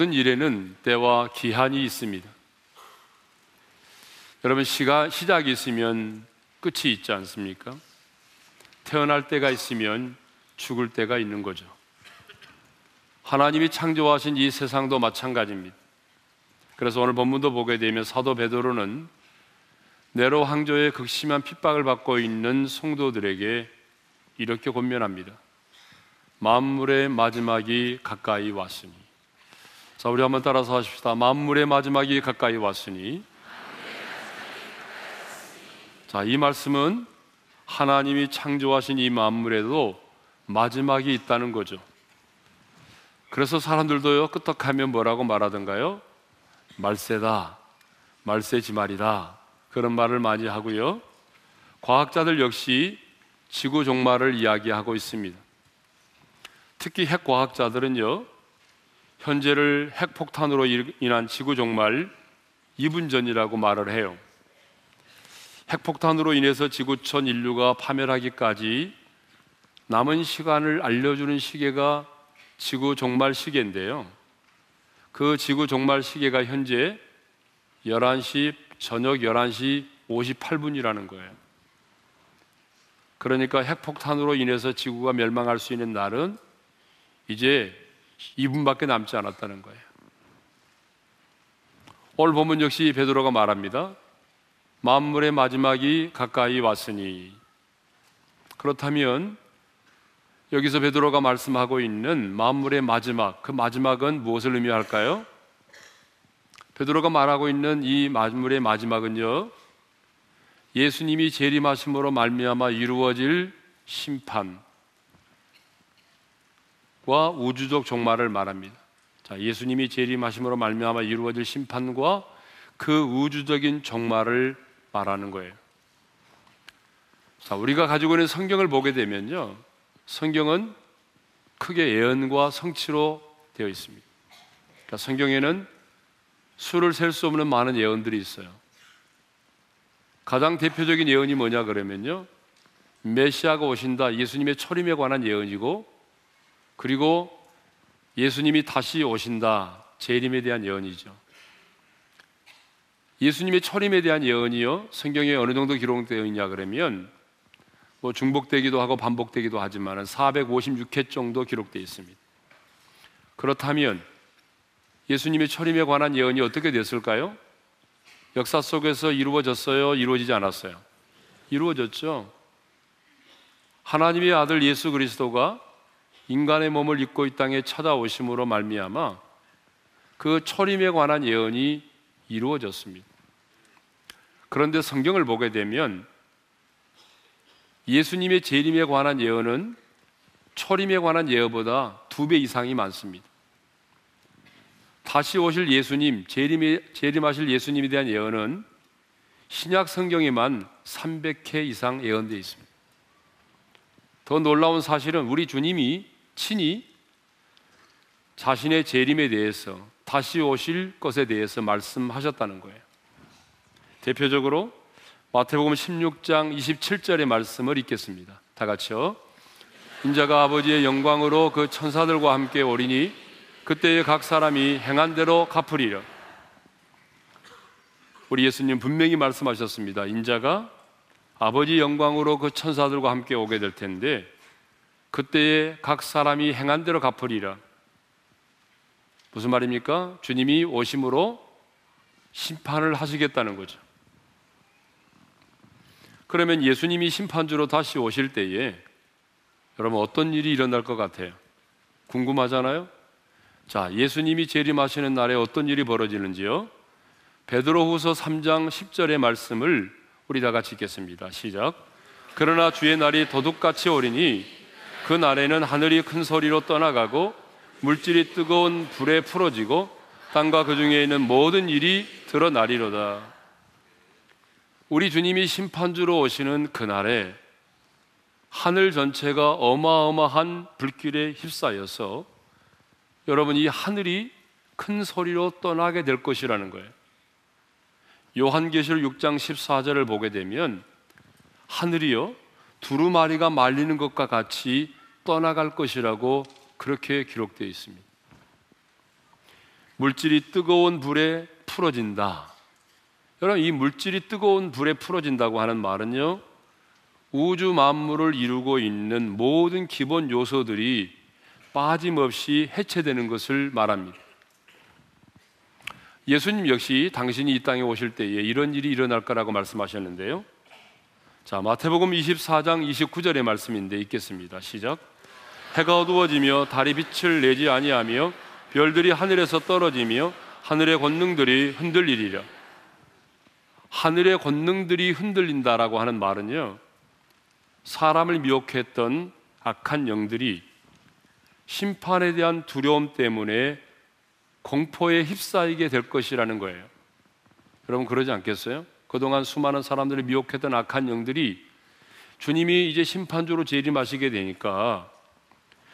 모든 일에는 때와 기한이 있습니다. 여러분 시가 시작이 있으면 끝이 있지 않습니까? 태어날 때가 있으면 죽을 때가 있는 거죠. 하나님이 창조하신 이 세상도 마찬가지입니다. 그래서 오늘 본문도 보게 되면 사도 베드로는 네로 황조의 극심한 핍박을 받고 있는 성도들에게 이렇게 권면합니다. 만물의 마지막이 가까이 왔으니. 자, 우리 한번 따라서 하십시다. 만물의 마지막이 가까이 왔으니. 자, 이 말씀은 하나님이 창조하신 이 만물에도 마지막이 있다는 거죠. 그래서 사람들도요, 끄떡하면 뭐라고 말하던가요? 말세다, 말세지 말이다. 그런 말을 많이 하고요. 과학자들 역시 지구 종말을 이야기하고 있습니다. 특히 핵 과학자들은요, 현재를 핵폭탄으로 인한 지구 종말 2분 전이라고 말을 해요. 핵폭탄으로 인해서 지구촌 인류가 파멸하기까지 남은 시간을 알려주는 시계가 지구 종말 시계인데요. 그 지구 종말 시계가 현재 11시, 저녁 11시 58분이라는 거예요. 그러니까 핵폭탄으로 인해서 지구가 멸망할 수 있는 날은 이제 2분밖에 남지 않았다는 거예요. 오늘 본문 역시 베드로가 말합니다. 만물의 마지막이 가까이 왔으니 그렇다면 여기서 베드로가 말씀하고 있는 만물의 마지막 그 마지막은 무엇을 의미할까요? 베드로가 말하고 있는 이 만물의 마지막은요. 예수님이 재림하심으로 말미암아 이루어질 심판 과 우주적 종말을 말합니다. 자, 예수님이 재림하심으로 말미암아 이루어질 심판과 그 우주적인 종말을 말하는 거예요. 자, 우리가 가지고 있는 성경을 보게 되면요. 성경은 크게 예언과 성취로 되어 있습니다. 그러니까 성경에는 수를 셀 수 없는 많은 예언들이 있어요. 가장 대표적인 예언이 뭐냐 그러면요. 메시아가 오신다. 예수님의 초림에 관한 예언이고 그리고 예수님이 다시 오신다. 재림에 대한 예언이죠. 예수님의 초림에 대한 예언이요. 성경에 어느 정도 기록되어 있냐 그러면 뭐 중복되기도 하고 반복되기도 하지만 456회 정도 기록되어 있습니다. 그렇다면 예수님의 초림에 관한 예언이 어떻게 됐을까요? 역사 속에서 이루어졌어요? 이루어지지 않았어요? 이루어졌죠. 하나님의 아들 예수 그리스도가 인간의 몸을 입고 이 땅에 찾아오심으로 말미암아 그 초림에 관한 예언이 이루어졌습니다. 그런데 성경을 보게 되면 예수님의 재림에 관한 예언은 초림에 관한 예언보다 두 배 이상이 많습니다. 다시 오실 예수님, 재림에, 재림하실 예수님에 대한 예언은 신약 성경에만 300회 이상 예언되어 있습니다. 더 놀라운 사실은 우리 주님이 친히 자신의 재림에 대해서 다시 오실 것에 대해서 말씀하셨다는 거예요. 대표적으로 마태복음 16장 27절의 말씀을 읽겠습니다. 다 같이요. 인자가 아버지의 영광으로 그 천사들과 함께 오리니 그때에 각 사람이 행한 대로 갚으리라. 우리 예수님 분명히 말씀하셨습니다. 인자가 아버지 영광으로 그 천사들과 함께 오게 될 텐데 그때에 각 사람이 행한 대로 갚으리라. 무슨 말입니까? 주님이 오심으로 심판을 하시겠다는 거죠. 그러면 예수님이 심판주로 다시 오실 때에 여러분 어떤 일이 일어날 것 같아요? 궁금하잖아요? 자, 예수님이 재림하시는 날에 어떤 일이 벌어지는지요? 베드로후서 3장 10절의 말씀을 우리 다 같이 읽겠습니다. 시작. 그러나 주의 날이 도둑같이 오리니 그 날에는 하늘이 큰 소리로 떠나가고 물질이 뜨거운 불에 풀어지고 땅과 그 중에 있는 모든 일이 드러나리로다. 우리 주님이 심판주로 오시는 그날에 하늘 전체가 어마어마한 불길에 휩싸여서 여러분 이 하늘이 큰 소리로 떠나게 될 것이라는 거예요. 요한계시록 6장 14절을 보게 되면 하늘이요 두루마리가 말리는 것과 같이 떠나갈 것이라고 그렇게 기록되어 있습니다. 물질이 뜨거운 불에 풀어진다. 여러분, 이 물질이 뜨거운 불에 풀어진다고 하는 말은요, 우주 만물을 이루고 있는 모든 기본 요소들이 빠짐없이 해체되는 것을 말합니다. 예수님 역시 당신이 이 땅에 오실 때에 이런 일이 일어날 거라고 말씀하셨는데요. 자, 마태복음 24장 29절의 말씀인데 읽겠습니다. 시작. 해가 어두워지며 달이 빛을 내지 아니하며 별들이 하늘에서 떨어지며 하늘의 권능들이 흔들리리라. 하늘의 권능들이 흔들린다라고 하는 말은요. 사람을 미혹했던 악한 영들이 심판에 대한 두려움 때문에 공포에 휩싸이게 될 것이라는 거예요. 여러분 그러지 않겠어요? 그동안 수많은 사람들을 미혹했던 악한 영들이 주님이 이제 심판주로 재림하시게 되니까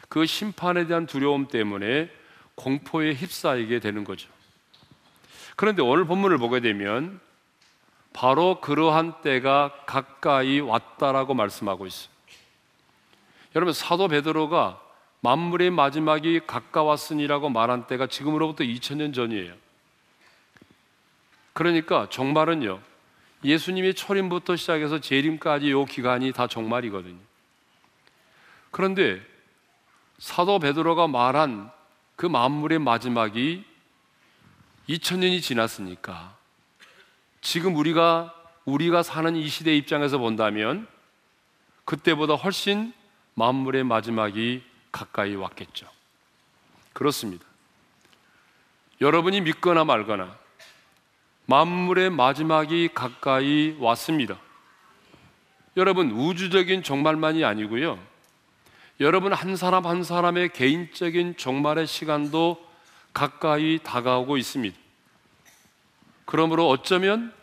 그 심판에 대한 두려움 때문에 공포에 휩싸이게 되는 거죠. 그런데 오늘 본문을 보게 되면 바로 그러한 때가 가까이 왔다라고 말씀하고 있어요. 여러분 사도 베드로가 만물의 마지막이 가까웠으니라고 말한 때가 지금으로부터 2000년 전이에요. 그러니까 종말은요. 예수님의 초림부터 시작해서 재림까지 요 기간이 다 종말이거든요. 그런데 사도 베드로가 말한 그 만물의 마지막이 2000년이 지났으니까 지금 우리가 우리가 사는 이 시대 입장에서 본다면 그때보다 훨씬 만물의 마지막이 가까이 왔겠죠. 그렇습니다. 여러분이 믿거나 말거나 만물의 마지막이 가까이 왔습니다. 여러분 우주적인 종말만이 아니고요. 여러분 한 사람 한 사람의 개인적인 종말의 시간도 가까이 다가오고 있습니다. 그러므로 어쩌면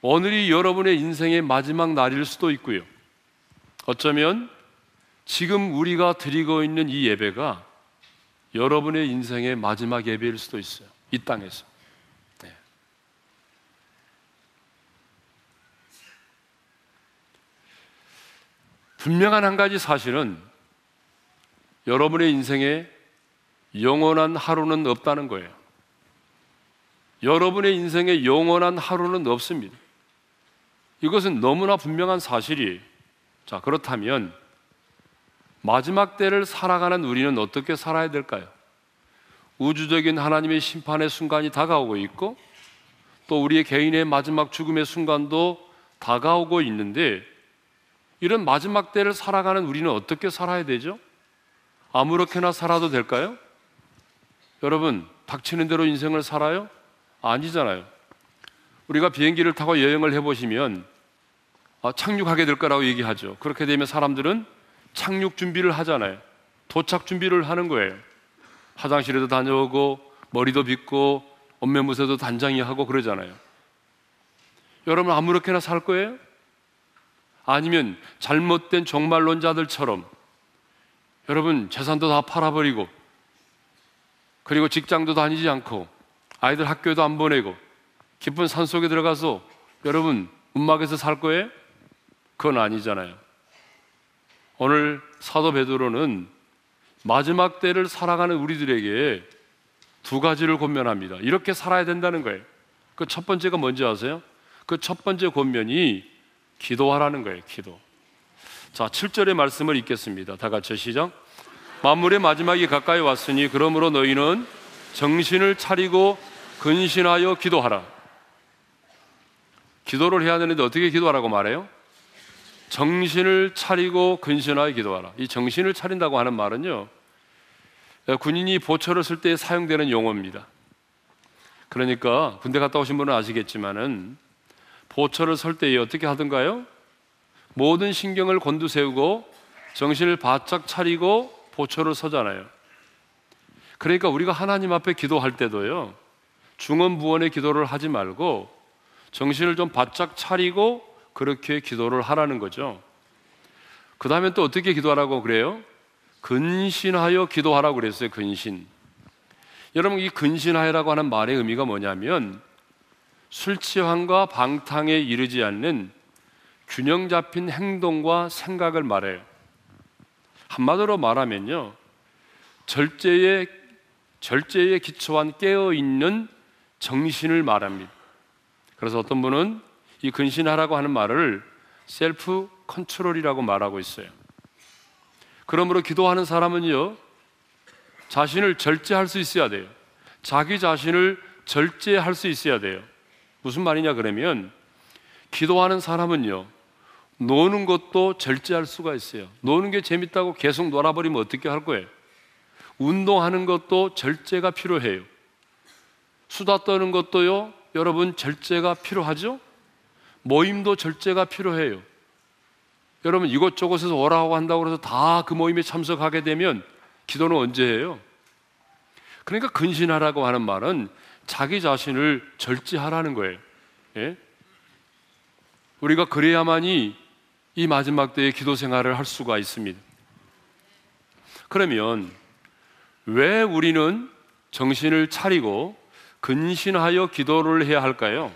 오늘이 여러분의 인생의 마지막 날일 수도 있고요. 어쩌면 지금 우리가 드리고 있는 이 예배가 여러분의 인생의 마지막 예배일 수도 있어요. 이 땅에서. 분명한 한 가지 사실은 여러분의 인생에 영원한 하루는 없다는 거예요. 여러분의 인생에 영원한 하루는 없습니다. 이것은 너무나 분명한 사실이 자, 그렇다면 마지막 때를 살아가는 우리는 어떻게 살아야 될까요? 우주적인 하나님의 심판의 순간이 다가오고 있고 또 우리의 개인의 마지막 죽음의 순간도 다가오고 있는데 이런 마지막 때를 살아가는 우리는 어떻게 살아야 되죠? 아무렇게나 살아도 될까요? 여러분, 닥치는 대로 인생을 살아요? 아니잖아요. 우리가 비행기를 타고 여행을 해보시면 아, 착륙하게 될 거라고 얘기하죠. 그렇게 되면 사람들은 착륙 준비를 하잖아요. 도착 준비를 하는 거예요. 화장실에도 다녀오고 머리도 빗고 옷매무새도 단장히 하고 그러잖아요. 여러분 아무렇게나 살 거예요? 아니면 잘못된 종말론자들처럼 여러분 재산도 다 팔아버리고 그리고 직장도 다니지 않고 아이들 학교도 안 보내고 깊은 산 속에 들어가서 여러분 움막에서 살 거예요? 그건 아니잖아요. 오늘 사도 베드로는 마지막 때를 살아가는 우리들에게 두 가지를 권면합니다. 이렇게 살아야 된다는 거예요. 그 첫 번째가 뭔지 아세요? 그 첫 번째 권면이 기도하라는 거예요. 기도. 자, 7절의 말씀을 읽겠습니다. 다 같이 시작. 만물의 마지막이 가까이 왔으니 그러므로 너희는 정신을 차리고 근신하여 기도하라. 기도를 해야 되는데 어떻게 기도하라고 말해요? 정신을 차리고 근신하여 기도하라. 이 정신을 차린다고 하는 말은요, 군인이 보초를 쓸 때 사용되는 용어입니다. 그러니까 군대 갔다 오신 분은 아시겠지만은 보초를 설 때에 어떻게 하던가요? 모든 신경을 곤두세우고 정신을 바짝 차리고 보초를 서잖아요. 그러니까 우리가 하나님 앞에 기도할 때도요, 중언부언의 기도를 하지 말고 정신을 좀 바짝 차리고 그렇게 기도를 하라는 거죠. 그 다음에 또 어떻게 기도하라고 그래요? 근신하여 기도하라고 그랬어요, 근신. 여러분, 이 근신하여라고 하는 말의 의미가 뭐냐면 술 취함과 방탕에 이르지 않는 균형 잡힌 행동과 생각을 말해요. 한마디로 말하면요. 절제의 절제에 기초한 깨어 있는 정신을 말합니다. 그래서 어떤 분은 이 근신하라고 하는 말을 셀프 컨트롤이라고 말하고 있어요. 그러므로 기도하는 사람은요, 자신을 절제할 수 있어야 돼요. 자기 자신을 절제할 수 있어야 돼요. 무슨 말이냐 그러면 기도하는 사람은요. 노는 것도 절제할 수가 있어요. 노는 게 재밌다고 계속 놀아버리면 어떻게 할 거예요? 운동하는 것도 절제가 필요해요. 수다 떠는 것도요, 여러분 절제가 필요하죠? 모임도 절제가 필요해요. 여러분 이것저것에서 오라고 한다고 해서 다 그 모임에 참석하게 되면 기도는 언제 해요? 그러니까 근신하라고 하는 말은 자기 자신을 절제하라는 거예요. 예? 우리가 그래야만이 이 마지막 때의 기도 생활을 할 수가 있습니다. 그러면 왜 우리는 정신을 차리고 근신하여 기도를 해야 할까요?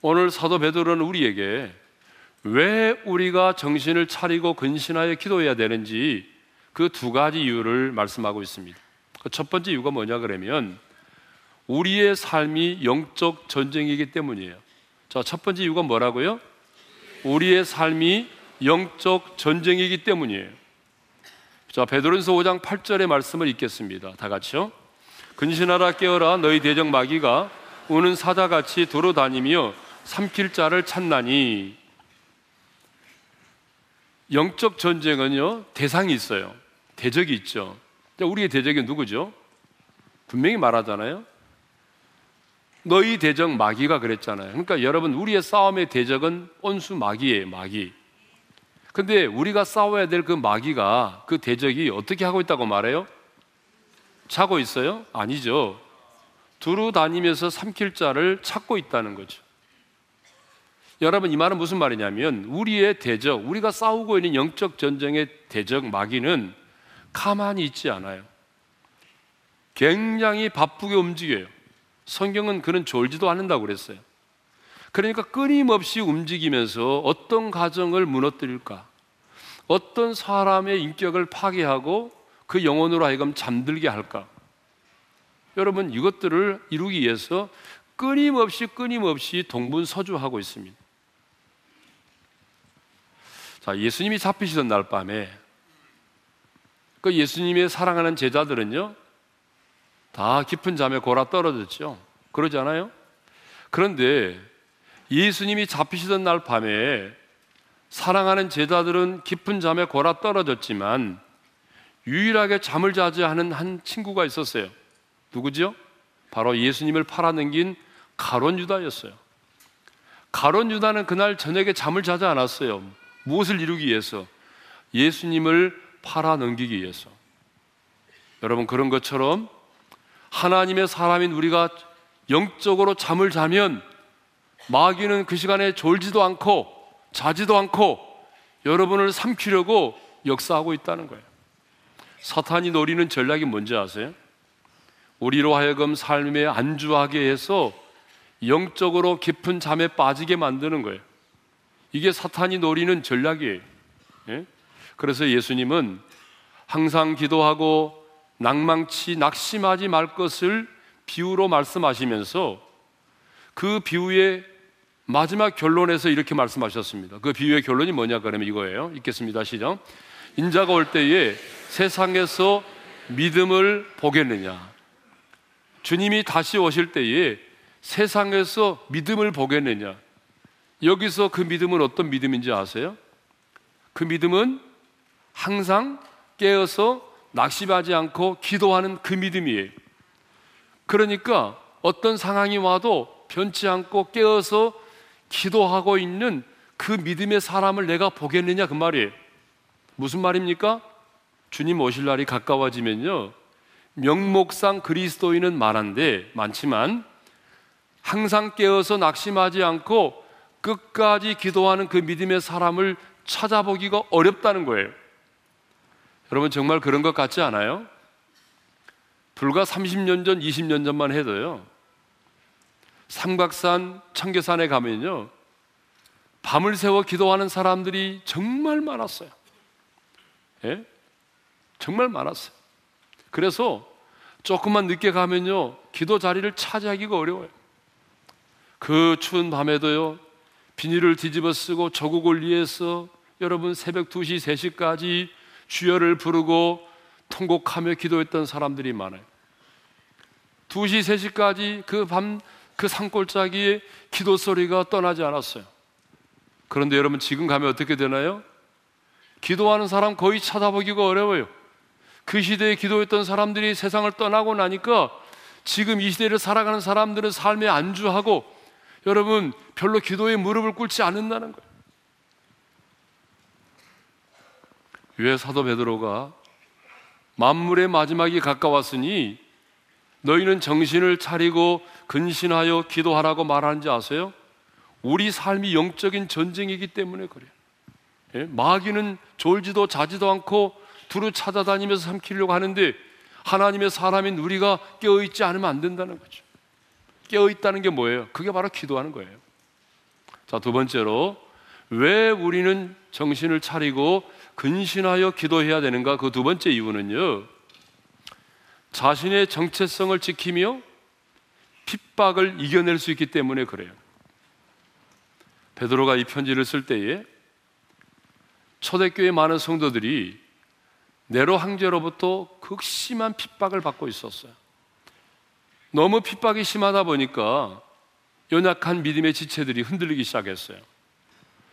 오늘 사도 베드로는 우리에게 왜 우리가 정신을 차리고 근신하여 기도해야 되는지 그 두 가지 이유를 말씀하고 있습니다. 그첫 번째 이유가 뭐냐 그러면 우리의 삶이 영적 전쟁이기 때문이에요. 자, 첫 번째 이유가 뭐라고요? 우리의 삶이 영적 전쟁이기 때문이에요. 자, 베드로전서 5장 8절의 말씀을 읽겠습니다. 다 같이요. 근신하라 깨어라 너희 대적 마귀가 우는 사자같이 돌아다니며 삼킬 자를 찾나니 영적 전쟁은요 대상이 있어요 대적이 있죠 우리의 대적이 누구죠? 분명히 말하잖아요 너희 대적 마귀가 그랬잖아요 그러니까 여러분 우리의 싸움의 대적은 온수 마귀예요 마귀 근데 우리가 싸워야 될 그 마귀가 그 대적이 어떻게 하고 있다고 말해요? 자고 있어요? 아니죠 두루 다니면서 삼킬 자를 찾고 있다는 거죠 여러분 이 말은 무슨 말이냐면 우리의 대적, 우리가 싸우고 있는 영적 전쟁의 대적 마귀는 가만히 있지 않아요. 굉장히 바쁘게 움직여요. 성경은 그는 졸지도 않는다고 그랬어요. 그러니까 끊임없이 움직이면서 어떤 가정을 무너뜨릴까? 어떤 사람의 인격을 파괴하고 그 영혼으로 하여금 잠들게 할까? 여러분 이것들을 이루기 위해서 끊임없이 끊임없이 동분서주하고 있습니다. 자, 예수님이 잡히시던 날 밤에 그 예수님의 사랑하는 제자들은요, 다 깊은 잠에 골아 떨어졌죠. 그러지 않아요? 그런데 예수님이 잡히시던 날 밤에 사랑하는 제자들은 깊은 잠에 골아 떨어졌지만 유일하게 잠을 자지 않은 한 친구가 있었어요. 누구죠? 바로 예수님을 팔아넘긴 가론 유다였어요. 가론 유다는 그날 저녁에 잠을 자지 않았어요. 무엇을 이루기 위해서? 예수님을 팔아 넘기기 위해서. 여러분, 그런 것처럼 하나님의 사람인 우리가 영적으로 잠을 자면 마귀는 그 시간에 졸지도 않고 자지도 않고 여러분을 삼키려고 역사하고 있다는 거예요. 사탄이 노리는 전략이 뭔지 아세요? 우리로 하여금 삶에 안주하게 해서 영적으로 깊은 잠에 빠지게 만드는 거예요. 이게 사탄이 노리는 전략이에요. 예? 그래서 예수님은 항상 기도하고 낭망치 낙심하지 말 것을 비유로 말씀하시면서 그 비유의 마지막 결론에서 이렇게 말씀하셨습니다. 그 비유의 결론이 뭐냐 그러면 이거예요. 읽겠습니다. 시작. 인자가 올 때에 세상에서 믿음을 보겠느냐? 주님이 다시 오실 때에 세상에서 믿음을 보겠느냐? 여기서 그 믿음은 어떤 믿음인지 아세요? 그 믿음은 항상 깨어서 낙심하지 않고 기도하는 그 믿음이에요. 그러니까 어떤 상황이 와도 변치 않고 깨어서 기도하고 있는 그 믿음의 사람을 내가 보겠느냐 그 말이에요. 무슨 말입니까? 주님 오실 날이 가까워지면요. 명목상 그리스도인은 많은데 많지만 항상 깨어서 낙심하지 않고 끝까지 기도하는 그 믿음의 사람을 찾아보기가 어렵다는 거예요. 여러분 정말 그런 것 같지 않아요? 불과 30년 전, 20년 전만 해도요. 삼각산, 청계산에 가면요. 밤을 새워 기도하는 사람들이 정말 많았어요. 예? 정말 많았어요. 그래서 조금만 늦게 가면요, 기도 자리를 차지하기가 어려워요. 그 추운 밤에도요, 비닐을 뒤집어 쓰고 저국을 위해서 여러분 새벽 2시, 3시까지 주여를 부르고 통곡하며 기도했던 사람들이 많아요. 2시, 3시까지 그 밤, 그 산골짜기에 기도 소리가 떠나지 않았어요. 그런데 여러분 지금 가면 어떻게 되나요? 기도하는 사람 거의 찾아보기가 어려워요. 그 시대에 기도했던 사람들이 세상을 떠나고 나니까 지금 이 시대를 살아가는 사람들은 삶에 안주하고 여러분 별로 기도에 무릎을 꿇지 않는다는 거예요. 왜 사도 베드로가 만물의 마지막이 가까웠으니 너희는 정신을 차리고 근신하여 기도하라고 말하는지 아세요? 우리 삶이 영적인 전쟁이기 때문에 그래요. 예? 마귀는 졸지도 자지도 않고 두루 찾아다니면서 삼키려고 하는데 하나님의 사람인 우리가 깨어있지 않으면 안 된다는 거죠. 깨어있다는 게 뭐예요? 그게 바로 기도하는 거예요. 자, 두 번째로 왜 우리는 정신을 차리고 근신하여 기도해야 되는가? 그 두 번째 이유는요. 자신의 정체성을 지키며 핍박을 이겨낼 수 있기 때문에 그래요. 베드로가 이 편지를 쓸 때에 초대교회 많은 성도들이 네로 황제로부터 극심한 핍박을 받고 있었어요. 너무 핍박이 심하다 보니까 연약한 믿음의 지체들이 흔들리기 시작했어요.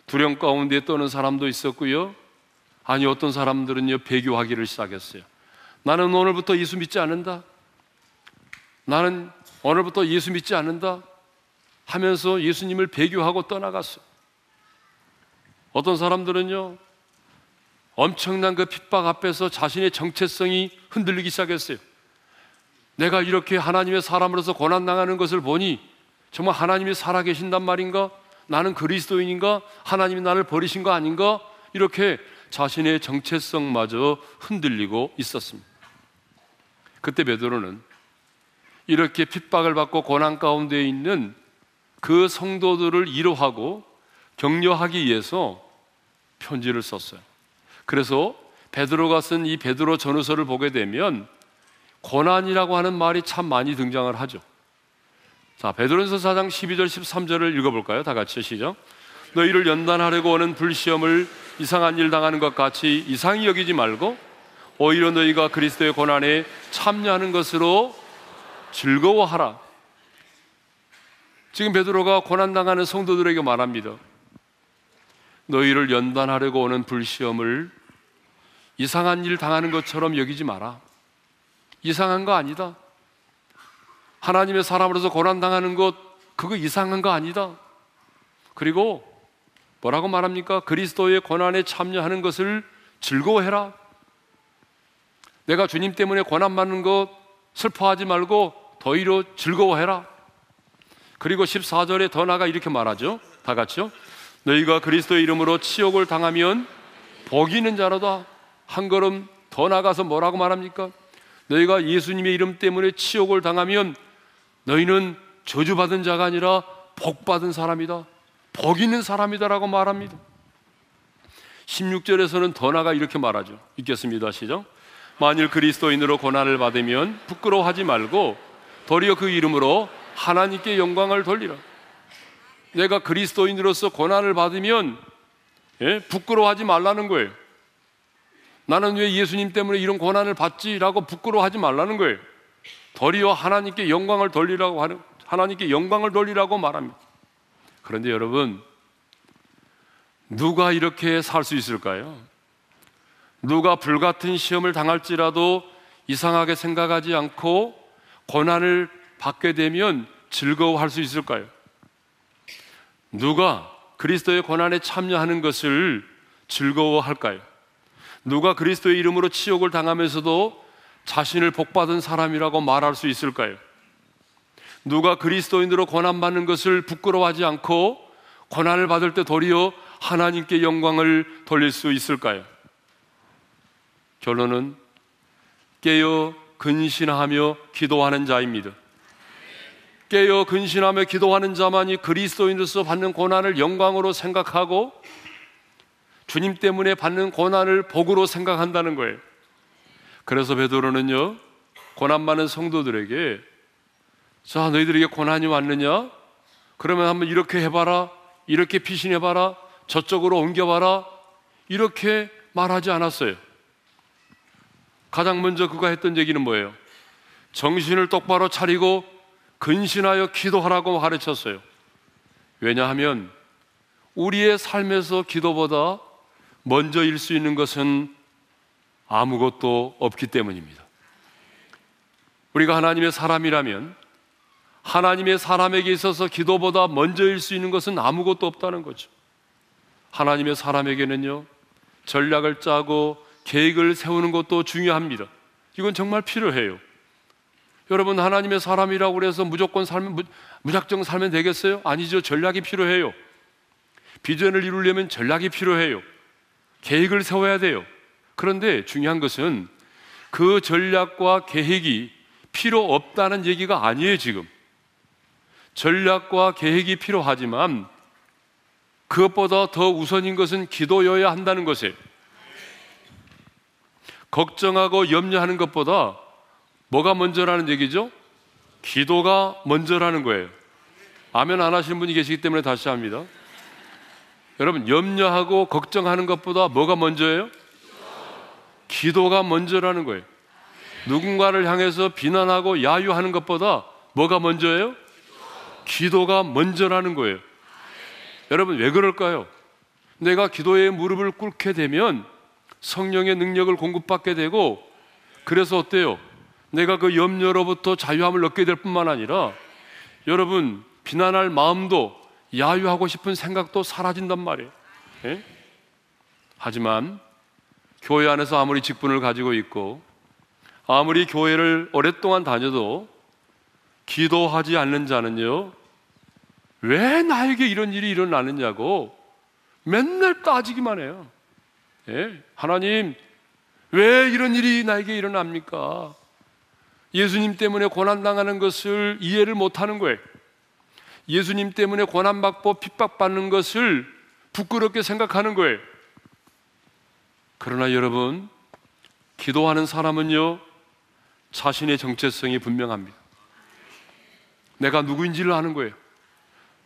두려움 가운데 떠는 사람도 있었고요. 아니 어떤 사람들은요 배교하기를 시작했어요. 나는 오늘부터 예수 믿지 않는다. 나는 오늘부터 예수 믿지 않는다. 하면서 예수님을 배교하고 떠나갔어요. 어떤 사람들은요 엄청난 그 핍박 앞에서 자신의 정체성이 흔들리기 시작했어요. 내가 이렇게 하나님의 사람으로서 고난당하는 것을 보니 정말 하나님이 살아계신단 말인가? 나는 그리스도인인가? 하나님이 나를 버리신 거 아닌가? 이렇게 자신의 정체성마저 흔들리고 있었습니다. 그때 베드로는 이렇게 핍박을 받고 고난 가운데 있는 그 성도들을 위로하고 격려하기 위해서 편지를 썼어요. 그래서 베드로가 쓴 이 베드로 전후서를 보게 되면 고난이라고 하는 말이 참 많이 등장을 하죠. 자, 베드로전서 4장 12절 13절을 읽어 볼까요? 다 같이 시죠. 너희를 연단하려고 오는 불시험을 이상한 일 당하는 것 같이 이상히 여기지 말고 오히려 너희가 그리스도의 고난에 참여하는 것으로 즐거워하라. 지금 베드로가 고난 당하는 성도들에게 말합니다. 너희를 연단하려고 오는 불시험을 이상한 일 당하는 것처럼 여기지 마라. 이상한 거 아니다. 하나님의 사람으로서 고난 당하는 것 그거 이상한 거 아니다. 그리고 뭐라고 말합니까? 그리스도의 고난에 참여하는 것을 즐거워해라. 내가 주님 때문에 고난 받는 것 슬퍼하지 말고 더이로 즐거워해라. 그리고 14절에 더 나가 이렇게 말하죠. 다 같이요. 너희가 그리스도의 이름으로 치욕을 당하면 복이 있는 자로다. 한 걸음 더 나가서 뭐라고 말합니까? 너희가 예수님의 이름 때문에 치욕을 당하면 너희는 저주받은 자가 아니라 복받은 사람이다. 복 있는 사람이다라고 말합니다. 16절에서는 더 나가 이렇게 말하죠. 읽겠습니다. 시작. 만일 그리스도인으로 고난을 받으면 부끄러워하지 말고 도리어 그 이름으로 하나님께 영광을 돌리라. 내가 그리스도인으로서 고난을 받으면 예? 부끄러워하지 말라는 거예요. 나는 왜 예수님 때문에 이런 고난을 받지라고 부끄러워하지 말라는 거예요. 도리어 하나님께 영광을 돌리라고 하는 하나님께 영광을 돌리라고 말합니다. 그런데 여러분 누가 이렇게 살 수 있을까요? 누가 불같은 시험을 당할지라도 이상하게 생각하지 않고 고난을 받게 되면 즐거워할 수 있을까요? 누가 그리스도의 고난에 참여하는 것을 즐거워할까요? 누가 그리스도의 이름으로 치욕을 당하면서도 자신을 복받은 사람이라고 말할 수 있을까요? 누가 그리스도인으로 고난받는 것을 부끄러워하지 않고 고난을 받을 때 도리어 하나님께 영광을 돌릴 수 있을까요? 결론은 깨어 근신하며 기도하는 자입니다. 깨어 근신하며 기도하는 자만이 그리스도인으로서 받는 고난을 영광으로 생각하고 주님 때문에 받는 고난을 복으로 생각한다는 거예요. 그래서 베드로는요 고난 많은 성도들에게 자, 너희들에게 고난이 왔느냐? 그러면 한번 이렇게 해봐라. 이렇게 피신해봐라. 저쪽으로 옮겨봐라. 이렇게 말하지 않았어요. 가장 먼저 그가 했던 얘기는 뭐예요? 정신을 똑바로 차리고 근신하여 기도하라고 가르쳤어요. 왜냐하면 우리의 삶에서 기도보다 먼저 일 수 있는 것은 아무것도 없기 때문입니다. 우리가 하나님의 사람이라면 하나님의 사람에게 있어서 기도보다 먼저일 수 있는 것은 아무것도 없다는 거죠. 하나님의 사람에게는요, 전략을 짜고 계획을 세우는 것도 중요합니다. 이건 정말 필요해요. 여러분, 하나님의 사람이라고 그래서 무조건 살면, 무작정 살면 되겠어요? 아니죠. 전략이 필요해요. 비전을 이루려면 전략이 필요해요. 계획을 세워야 돼요. 그런데 중요한 것은 그 전략과 계획이 필요 없다는 얘기가 아니에요, 지금. 전략과 계획이 필요하지만 그것보다 더 우선인 것은 기도여야 한다는 것이에요. 걱정하고 염려하는 것보다 뭐가 먼저라는 얘기죠? 기도가 먼저라는 거예요. 아멘 안 하시는 분이 계시기 때문에 다시 합니다. 여러분, 염려하고 걱정하는 것보다 뭐가 먼저예요? 기도가 먼저라는 거예요. 누군가를 향해서 비난하고 야유하는 것보다 뭐가 먼저예요? 기도가 먼저라는 거예요. 여러분, 왜 그럴까요? 내가 기도에 무릎을 꿇게 되면 성령의 능력을 공급받게 되고, 그래서 어때요? 내가 그 염려로부터 자유함을 얻게 될 뿐만 아니라, 여러분, 비난할 마음도 야유하고 싶은 생각도 사라진단 말이에요. 예? 하지만, 교회 안에서 아무리 직분을 가지고 있고, 아무리 교회를 오랫동안 다녀도 기도하지 않는 자는요, 왜 나에게 이런 일이 일어나느냐고 맨날 따지기만 해요. 예? 하나님, 왜 이런 일이 나에게 일어납니까? 예수님 때문에 고난당하는 것을 이해를 못하는 거예요. 예수님 때문에 고난받고 핍박받는 것을 부끄럽게 생각하는 거예요. 그러나 여러분, 기도하는 사람은요, 자신의 정체성이 분명합니다. 내가 누구인지를 아는 거예요.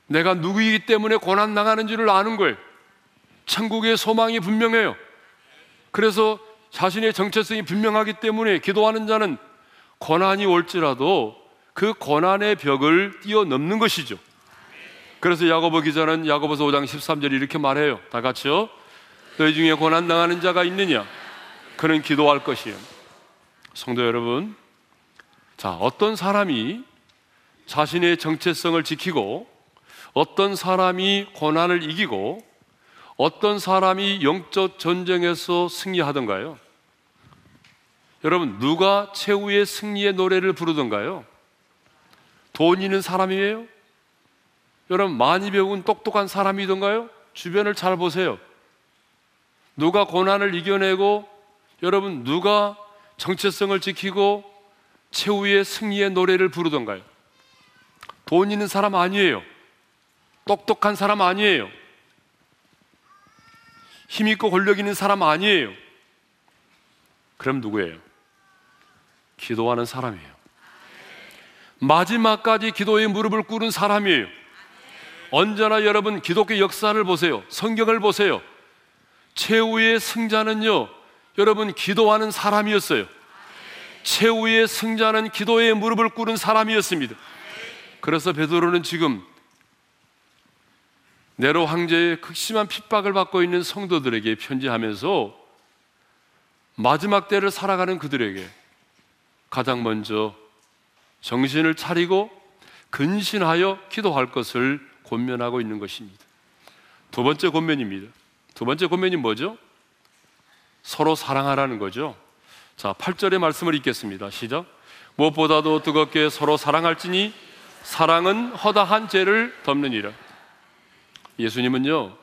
내가 누구이기 때문에 고난 당하는 줄을 아는 거예요. 천국의 소망이 분명해요. 그래서 자신의 정체성이 분명하기 때문에 기도하는 자는 고난이 올지라도 그 고난의 벽을 뛰어넘는 것이죠. 그래서 야고보 기자는 야고보서 5장 13절 이렇게 말해요. 다 같이요. 너희 중에 고난 당하는 자가 있느냐? 그는 기도할 것이에요. 성도 여러분, 자, 어떤 사람이 자신의 정체성을 지키고 어떤 사람이 고난을 이기고 어떤 사람이 영적 전쟁에서 승리하던가요? 여러분, 누가 최후의 승리의 노래를 부르던가요? 돈 있는 사람이에요? 여러분, 많이 배운 똑똑한 사람이던가요? 주변을 잘 보세요. 누가 고난을 이겨내고 여러분, 누가 정체성을 지키고 최후의 승리의 노래를 부르던가요? 돈 있는 사람 아니에요. 똑똑한 사람 아니에요. 힘있고 권력 있는 사람 아니에요. 그럼 누구예요? 기도하는 사람이에요. 마지막까지 기도의 무릎을 꿇은 사람이에요. 언제나 여러분 기독교 역사를 보세요. 성경을 보세요. 최후의 승자는요, 여러분 기도하는 사람이었어요. 최후의 승자는 기도의 무릎을 꿇은 사람이었습니다. 그래서 베드로는 지금 네로 황제의 극심한 핍박을 받고 있는 성도들에게 편지하면서 마지막 때를 살아가는 그들에게 가장 먼저 정신을 차리고 근신하여 기도할 것을 권면하고 있는 것입니다. 두 번째 권면입니다. 두 번째 권면이 뭐죠? 서로 사랑하라는 거죠. 자, 8절의 말씀을 읽겠습니다. 시작. 무엇보다도 뜨겁게 서로 사랑할지니 사랑은 허다한 죄를 덮느니라. 예수님은요,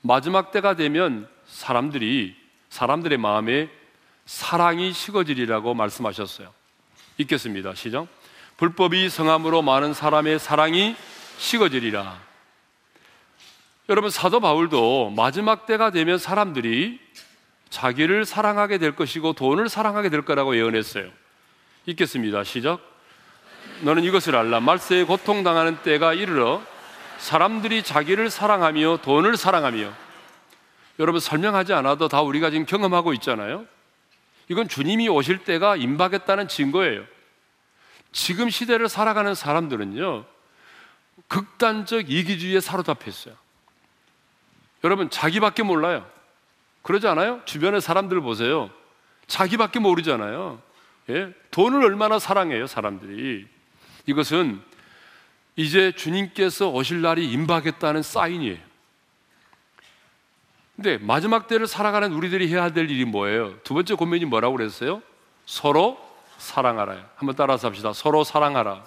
마지막 때가 되면 사람들이, 사람들의 마음에 사랑이 식어지리라고 말씀하셨어요. 읽겠습니다. 시작. 불법이 성함으로 많은 사람의 사랑이 식어지리라. 여러분, 사도 바울도 마지막 때가 되면 사람들이 자기를 사랑하게 될 것이고 돈을 사랑하게 될 거라고 예언했어요. 읽겠습니다. 시작. 너는 이것을 알라. 말세에 고통당하는 때가 이르러 사람들이 자기를 사랑하며 돈을 사랑하며 여러분 설명하지 않아도 다 우리가 지금 경험하고 있잖아요. 이건 주님이 오실 때가 임박했다는 증거예요. 지금 시대를 살아가는 사람들은요, 극단적 이기주의에 사로잡혔어요. 여러분, 자기밖에 몰라요. 그러지 않아요? 주변의 사람들 보세요. 자기밖에 모르잖아요. 예? 돈을 얼마나 사랑해요, 사람들이. 이것은 이제 주님께서 오실 날이 임박했다는 사인이에요. 근데 마지막 때를 살아가는 우리들이 해야 될 일이 뭐예요? 두 번째 고민이 뭐라고 그랬어요? 서로 사랑하라. 한번 따라서 합시다. 서로 사랑하라.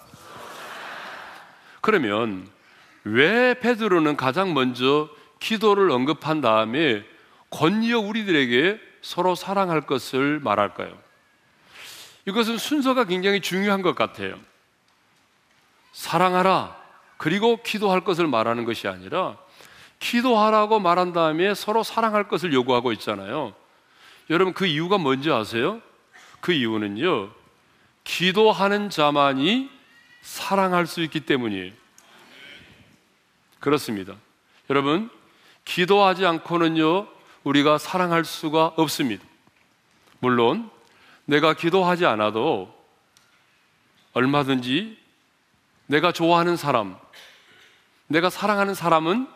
그러면 왜 베드로는 가장 먼저 기도를 언급한 다음에 권리어 우리들에게 서로 사랑할 것을 말할까요? 이것은 순서가 굉장히 중요한 것 같아요. 사랑하라. 그리고 기도할 것을 말하는 것이 아니라 기도하라고 말한 다음에 서로 사랑할 것을 요구하고 있잖아요. 여러분 그 이유가 뭔지 아세요? 그 이유는요. 기도하는 자만이 사랑할 수 있기 때문이에요. 그렇습니다. 여러분, 기도하지 않고는요, 우리가 사랑할 수가 없습니다. 물론, 내가 기도하지 않아도 얼마든지 내가 좋아하는 사람, 내가 사랑하는 사람은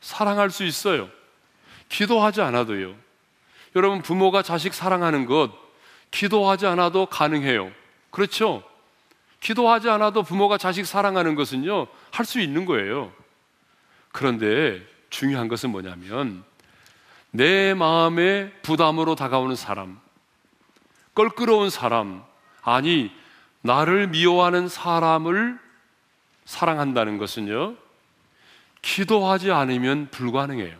사랑할 수 있어요. 기도하지 않아도요. 여러분, 부모가 자식 사랑하는 것, 기도하지 않아도 가능해요. 그렇죠? 기도하지 않아도 부모가 자식 사랑하는 것은요, 할 수 있는 거예요. 그런데 중요한 것은 뭐냐면, 내 마음에 부담으로 다가오는 사람, 껄끄러운 사람, 아니, 나를 미워하는 사람을 사랑한다는 것은요, 기도하지 않으면 불가능해요.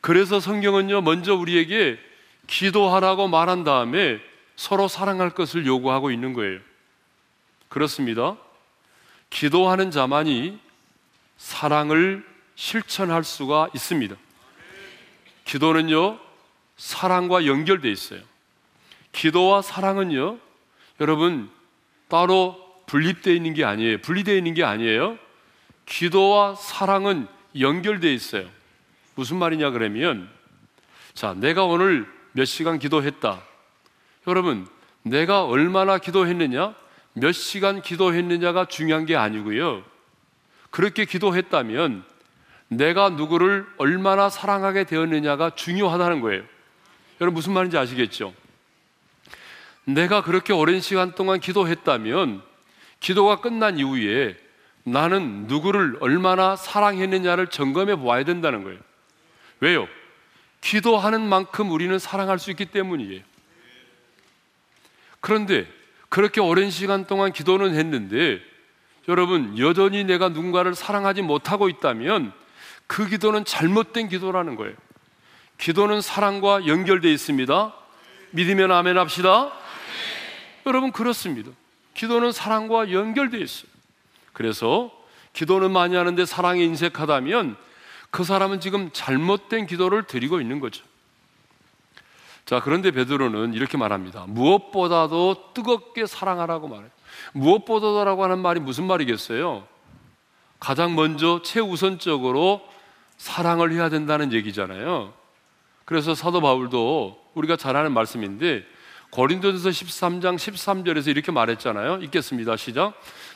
그래서 성경은요, 먼저 우리에게 기도하라고 말한 다음에 서로 사랑할 것을 요구하고 있는 거예요. 그렇습니다. 기도하는 자만이 사랑을 실천할 수가 있습니다. 기도는요, 사랑과 연결되어 있어요. 기도와 사랑은요, 여러분, 따로 분립되어 있는 게 아니에요. 분리되어 있는 게 아니에요. 기도와 사랑은 연결되어 있어요. 무슨 말이냐 그러면 자, 내가 오늘 몇 시간 기도했다. 여러분, 내가 얼마나 기도했느냐? 몇 시간 기도했느냐가 중요한 게 아니고요. 그렇게 기도했다면 내가 누구를 얼마나 사랑하게 되었느냐가 중요하다는 거예요. 여러분 무슨 말인지 아시겠죠? 내가 그렇게 오랜 시간 동안 기도했다면 기도가 끝난 이후에 나는 누구를 얼마나 사랑했느냐를 점검해 보아야 된다는 거예요. 왜요? 기도하는 만큼 우리는 사랑할 수 있기 때문이에요. 그런데 그렇게 오랜 시간 동안 기도는 했는데 여러분 여전히 내가 누군가를 사랑하지 못하고 있다면 그 기도는 잘못된 기도라는 거예요. 기도는 사랑과 연결되어 있습니다. 믿으면 아멘 합시다. 여러분 그렇습니다. 기도는 사랑과 연결되어 있어요. 그래서 기도는 많이 하는데 사랑이 인색하다면 그 사람은 지금 잘못된 기도를 드리고 있는 거죠. 자, 그런데 베드로는 이렇게 말합니다. 무엇보다도 뜨겁게 사랑하라고 말해요. 무엇보다도라고 하는 말이 무슨 말이겠어요? 가장 먼저 최우선적으로 사랑을 해야 된다는 얘기잖아요. 그래서 사도 바울도 우리가 잘 아는 말씀인데 고린도전서 13장 13절에서 이렇게 말했잖아요. 읽겠습니다. 시작.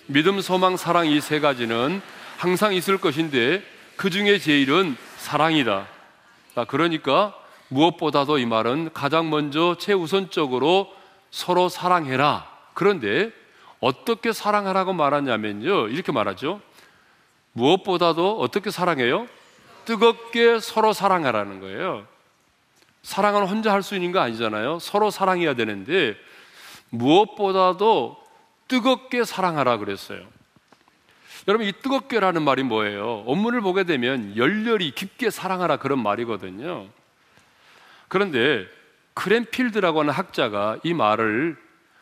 믿음, 소망, 사랑 이 세 가지는 항상 있을 것인데 그 중에 제일은 사랑이다. 자, 그러니까 무엇보다도 이 말은 가장 먼저 최우선적으로 서로 사랑해라. 그런데 어떻게 사랑하라고 말하냐면요. 이렇게 말하죠. 무엇보다도 어떻게 사랑해요? 뜨겁게 서로 사랑하라는 거예요. 사랑은 혼자 할 수 있는 거 아니잖아요. 서로 사랑해야 되는데 무엇보다도 뜨겁게 사랑하라 그랬어요. 여러분 이 뜨겁게라는 말이 뭐예요? 원문을 보게 되면 열렬히 깊게 사랑하라 그런 말이거든요. 그런데 크랜필드라고 하는 학자가 이 말을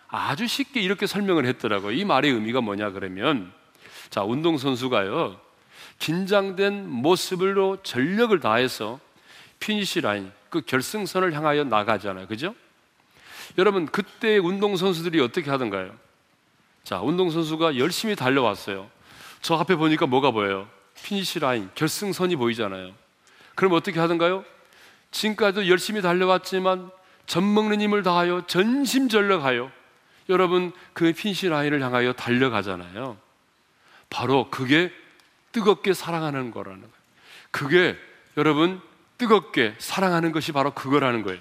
아주 쉽게 이렇게 설명을 했더라고요. 이 말의 의미가 뭐냐 그러면 자, 운동 선수가요. 긴장된 모습으로 전력을 다해서 finish line, 그 결승선을 향하여 나가잖아요. 그죠? 여러분 그때 운동 선수들이 어떻게 하던가요? 자, 운동 선수가 열심히 달려왔어요. 저 앞에 보니까 뭐가 보여요? finish line, 결승선이 보이잖아요. 그럼 어떻게 하던가요? 지금까지도 열심히 달려왔지만 젖 먹는 힘을 다하여 전심전력하여 여러분 그 finish line을 향하여 달려가잖아요. 바로 그게 뜨겁게 사랑하는 거라는 거예요. 그게 여러분 뜨겁게 사랑하는 것이 바로 그거라는 거예요.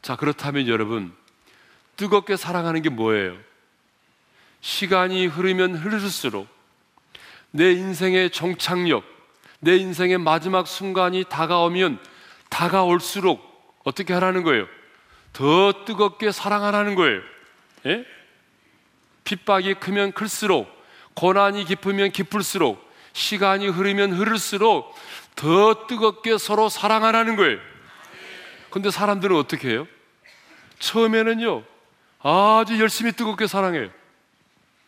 자, 그렇다면 여러분 뜨겁게 사랑하는 게 뭐예요? 시간이 흐르면 흐를수록 내 인생의 종착역, 내 인생의 마지막 순간이 다가오면 다가올수록 어떻게 하라는 거예요? 더 뜨겁게 사랑하라는 거예요. 예? 핍박이 크면 클수록, 고난이 깊으면 깊을수록, 시간이 흐르면 흐를수록 더 뜨겁게 서로 사랑하라는 거예요. 근데 사람들은 어떻게 해요? 처음에는요, 아주 열심히 뜨겁게 사랑해요.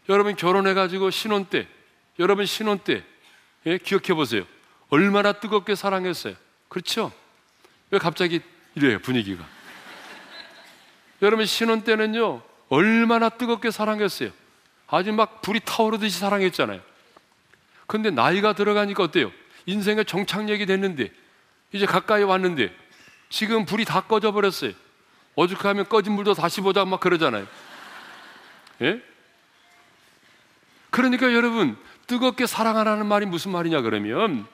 여러분 결혼해가지고 신혼 때, 여러분 신혼 때, 예? 기억해 보세요. 얼마나 뜨겁게 사랑했어요. 그렇죠? 왜 갑자기 이래요, 분위기가? 여러분 신혼 때는요, 얼마나 뜨겁게 사랑했어요. 아주 막 불이 타오르듯이 사랑했잖아요. 근데 나이가 들어가니까 어때요? 인생의 정착력이 됐는데, 이제 가까이 왔는데, 지금 불이 다 꺼져 버렸어요. 어죽하면 꺼진 물도 다시 보자 막 그러잖아요. 예? 그러니까 여러분, 뜨겁게 사랑하라는 말이 무슨 말이냐 그러면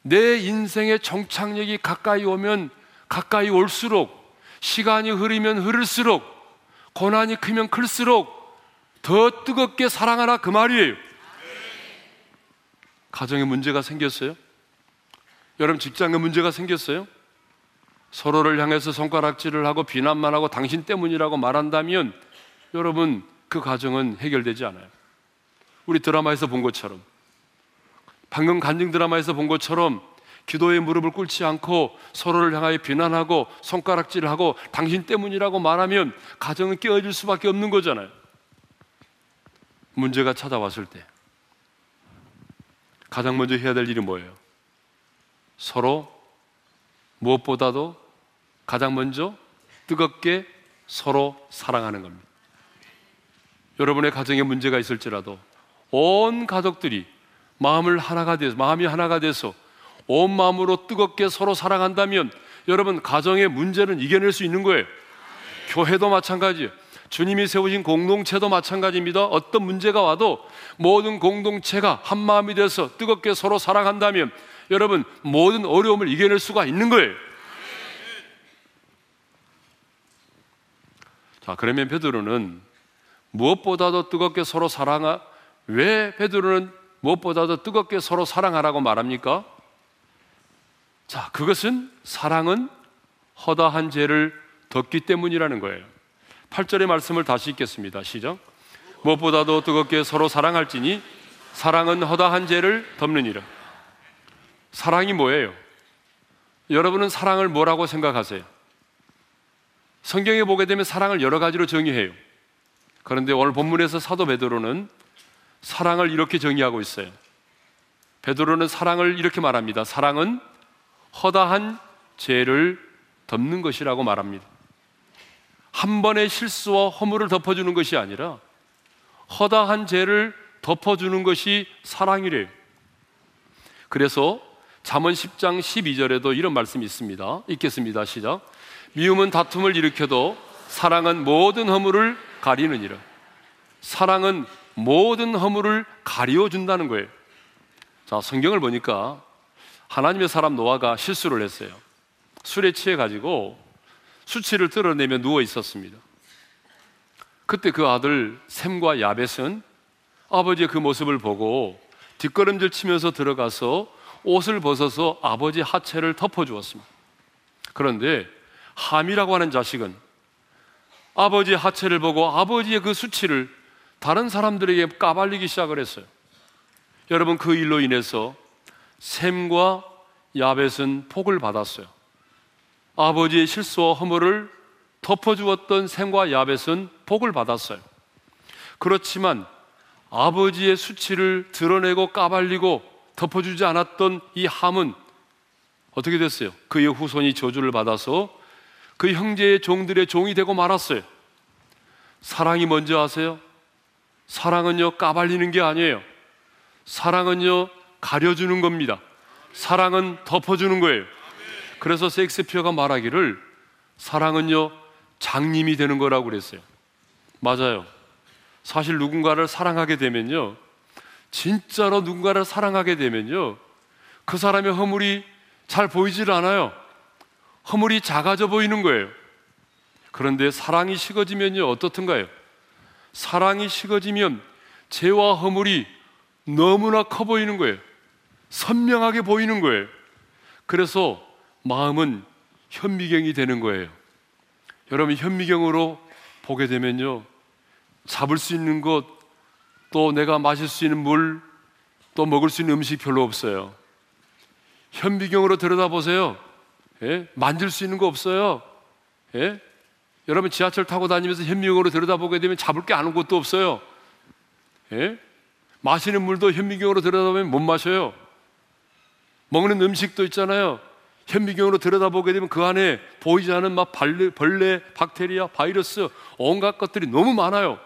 내 인생의 정착력이 가까이 오면 가까이 올수록 시간이 흐르면 흐를수록 고난이 크면 클수록 더 뜨겁게 사랑하라 그 말이에요. 가정에 문제가 생겼어요? 여러분 직장에 문제가 생겼어요? 서로를 향해서 손가락질을 하고 비난만 하고 당신 때문이라고 말한다면 여러분 그 가정은 해결되지 않아요. 우리 드라마에서 본 것처럼 방금 간증 드라마에서 본 것처럼 기도의 무릎을 꿇지 않고 서로를 향하여 비난하고 손가락질을 하고 당신 때문이라고 말하면 가정은 깨어질 수밖에 없는 거잖아요. 문제가 찾아왔을 때 가장 먼저 해야 될 일이 뭐예요? 서로 무엇보다도 가장 먼저 뜨겁게 서로 사랑하는 겁니다. 여러분의 가정에 문제가 있을지라도 온 가족들이 마음을 하나가 돼서 마음이 하나가 돼서 온 마음으로 뜨겁게 서로 사랑한다면 여러분 가정의 문제는 이겨낼 수 있는 거예요. 교회도 마찬가지예요. 주님이 세우신 공동체도 마찬가지입니다. 어떤 문제가 와도 모든 공동체가 한 마음이 돼서 뜨겁게 서로 사랑한다면 여러분 모든 어려움을 이겨낼 수가 있는 거예요. 자, 그러면 베드로는 무엇보다도 뜨겁게 서로 사랑하 왜 베드로는 무엇보다도 뜨겁게 서로 사랑하라고 말합니까? 자, 그것은 사랑은 허다한 죄를 덮기 때문이라는 거예요. 8절의 말씀을 다시 읽겠습니다. 시작. 무엇보다도 뜨겁게 서로 사랑할지니 사랑은 허다한 죄를 덮느니라. 사랑이 뭐예요? 여러분은 사랑을 뭐라고 생각하세요? 성경에 보게 되면 사랑을 여러 가지로 정의해요. 그런데 오늘 본문에서 사도 베드로는 사랑을 이렇게 정의하고 있어요. 베드로는 사랑을 이렇게 말합니다. 사랑은 허다한 죄를 덮는 것이라고 말합니다. 한 번의 실수와 허물을 덮어주는 것이 아니라 허다한 죄를 덮어주는 것이 사랑이래요. 그래서 잠언 10장 12절에도 이런 말씀이 있습니다. 읽겠습니다. 시작. 미움은 다툼을 일으켜도 사랑은 모든 허물을 가리느니라. 사랑은 모든 허물을 가리워 준다는 거예요. 자, 성경을 보니까 하나님의 사람 노아가 실수를 했어요. 술에 취해 가지고 수치를 드러내며 누워 있었습니다. 그때 그 아들 샘과 야벳은 아버지의 그 모습을 보고 뒷걸음질 치면서 들어가서 옷을 벗어서 아버지 하체를 덮어 주었습니다. 그런데 함이라고 하는 자식은 아버지의 하체를 보고 아버지의 그 수치를 다른 사람들에게 까발리기 시작을 했어요. 여러분 그 일로 인해서 샘과 야벳은 복을 받았어요. 아버지의 실수와 허물을 덮어주었던 샘과 야벳은 복을 받았어요. 그렇지만 아버지의 수치를 드러내고 까발리고 덮어주지 않았던 이 함은 어떻게 됐어요? 그의 후손이 저주를 받아서 그 형제의 종들의 종이 되고 말았어요. 사랑이 뭔지 아세요? 사랑은요, 까발리는 게 아니에요. 사랑은요, 가려주는 겁니다. 사랑은 덮어주는 거예요. 그래서 섹스피어가 말하기를 사랑은요, 장님이 되는 거라고 그랬어요. 맞아요. 사실 누군가를 사랑하게 되면요, 진짜로 누군가를 사랑하게 되면요, 그 사람의 허물이 잘 보이질 않아요. 허물이 작아져 보이는 거예요. 그런데 사랑이 식어지면요, 어떻든가요? 사랑이 식어지면 죄와 허물이 너무나 커 보이는 거예요. 선명하게 보이는 거예요. 그래서 마음은 현미경이 되는 거예요. 여러분, 현미경으로 보게 되면요, 잡을 수 있는 것, 또 내가 마실 수 있는 물, 또 먹을 수 있는 음식 별로 없어요. 현미경으로 들여다보세요. 예? 만질 수 있는 거 없어요. 예? 여러분 지하철 타고 다니면서 현미경으로 들여다보게 되면 잡을 게 아무것도 없어요. 예? 마시는 물도 현미경으로 들여다보면 못 마셔요. 먹는 음식도 있잖아요. 현미경으로 들여다보게 되면 그 안에 보이지 않은 막 벌레, 벌레, 박테리아, 바이러스, 온갖 것들이 너무 많아요.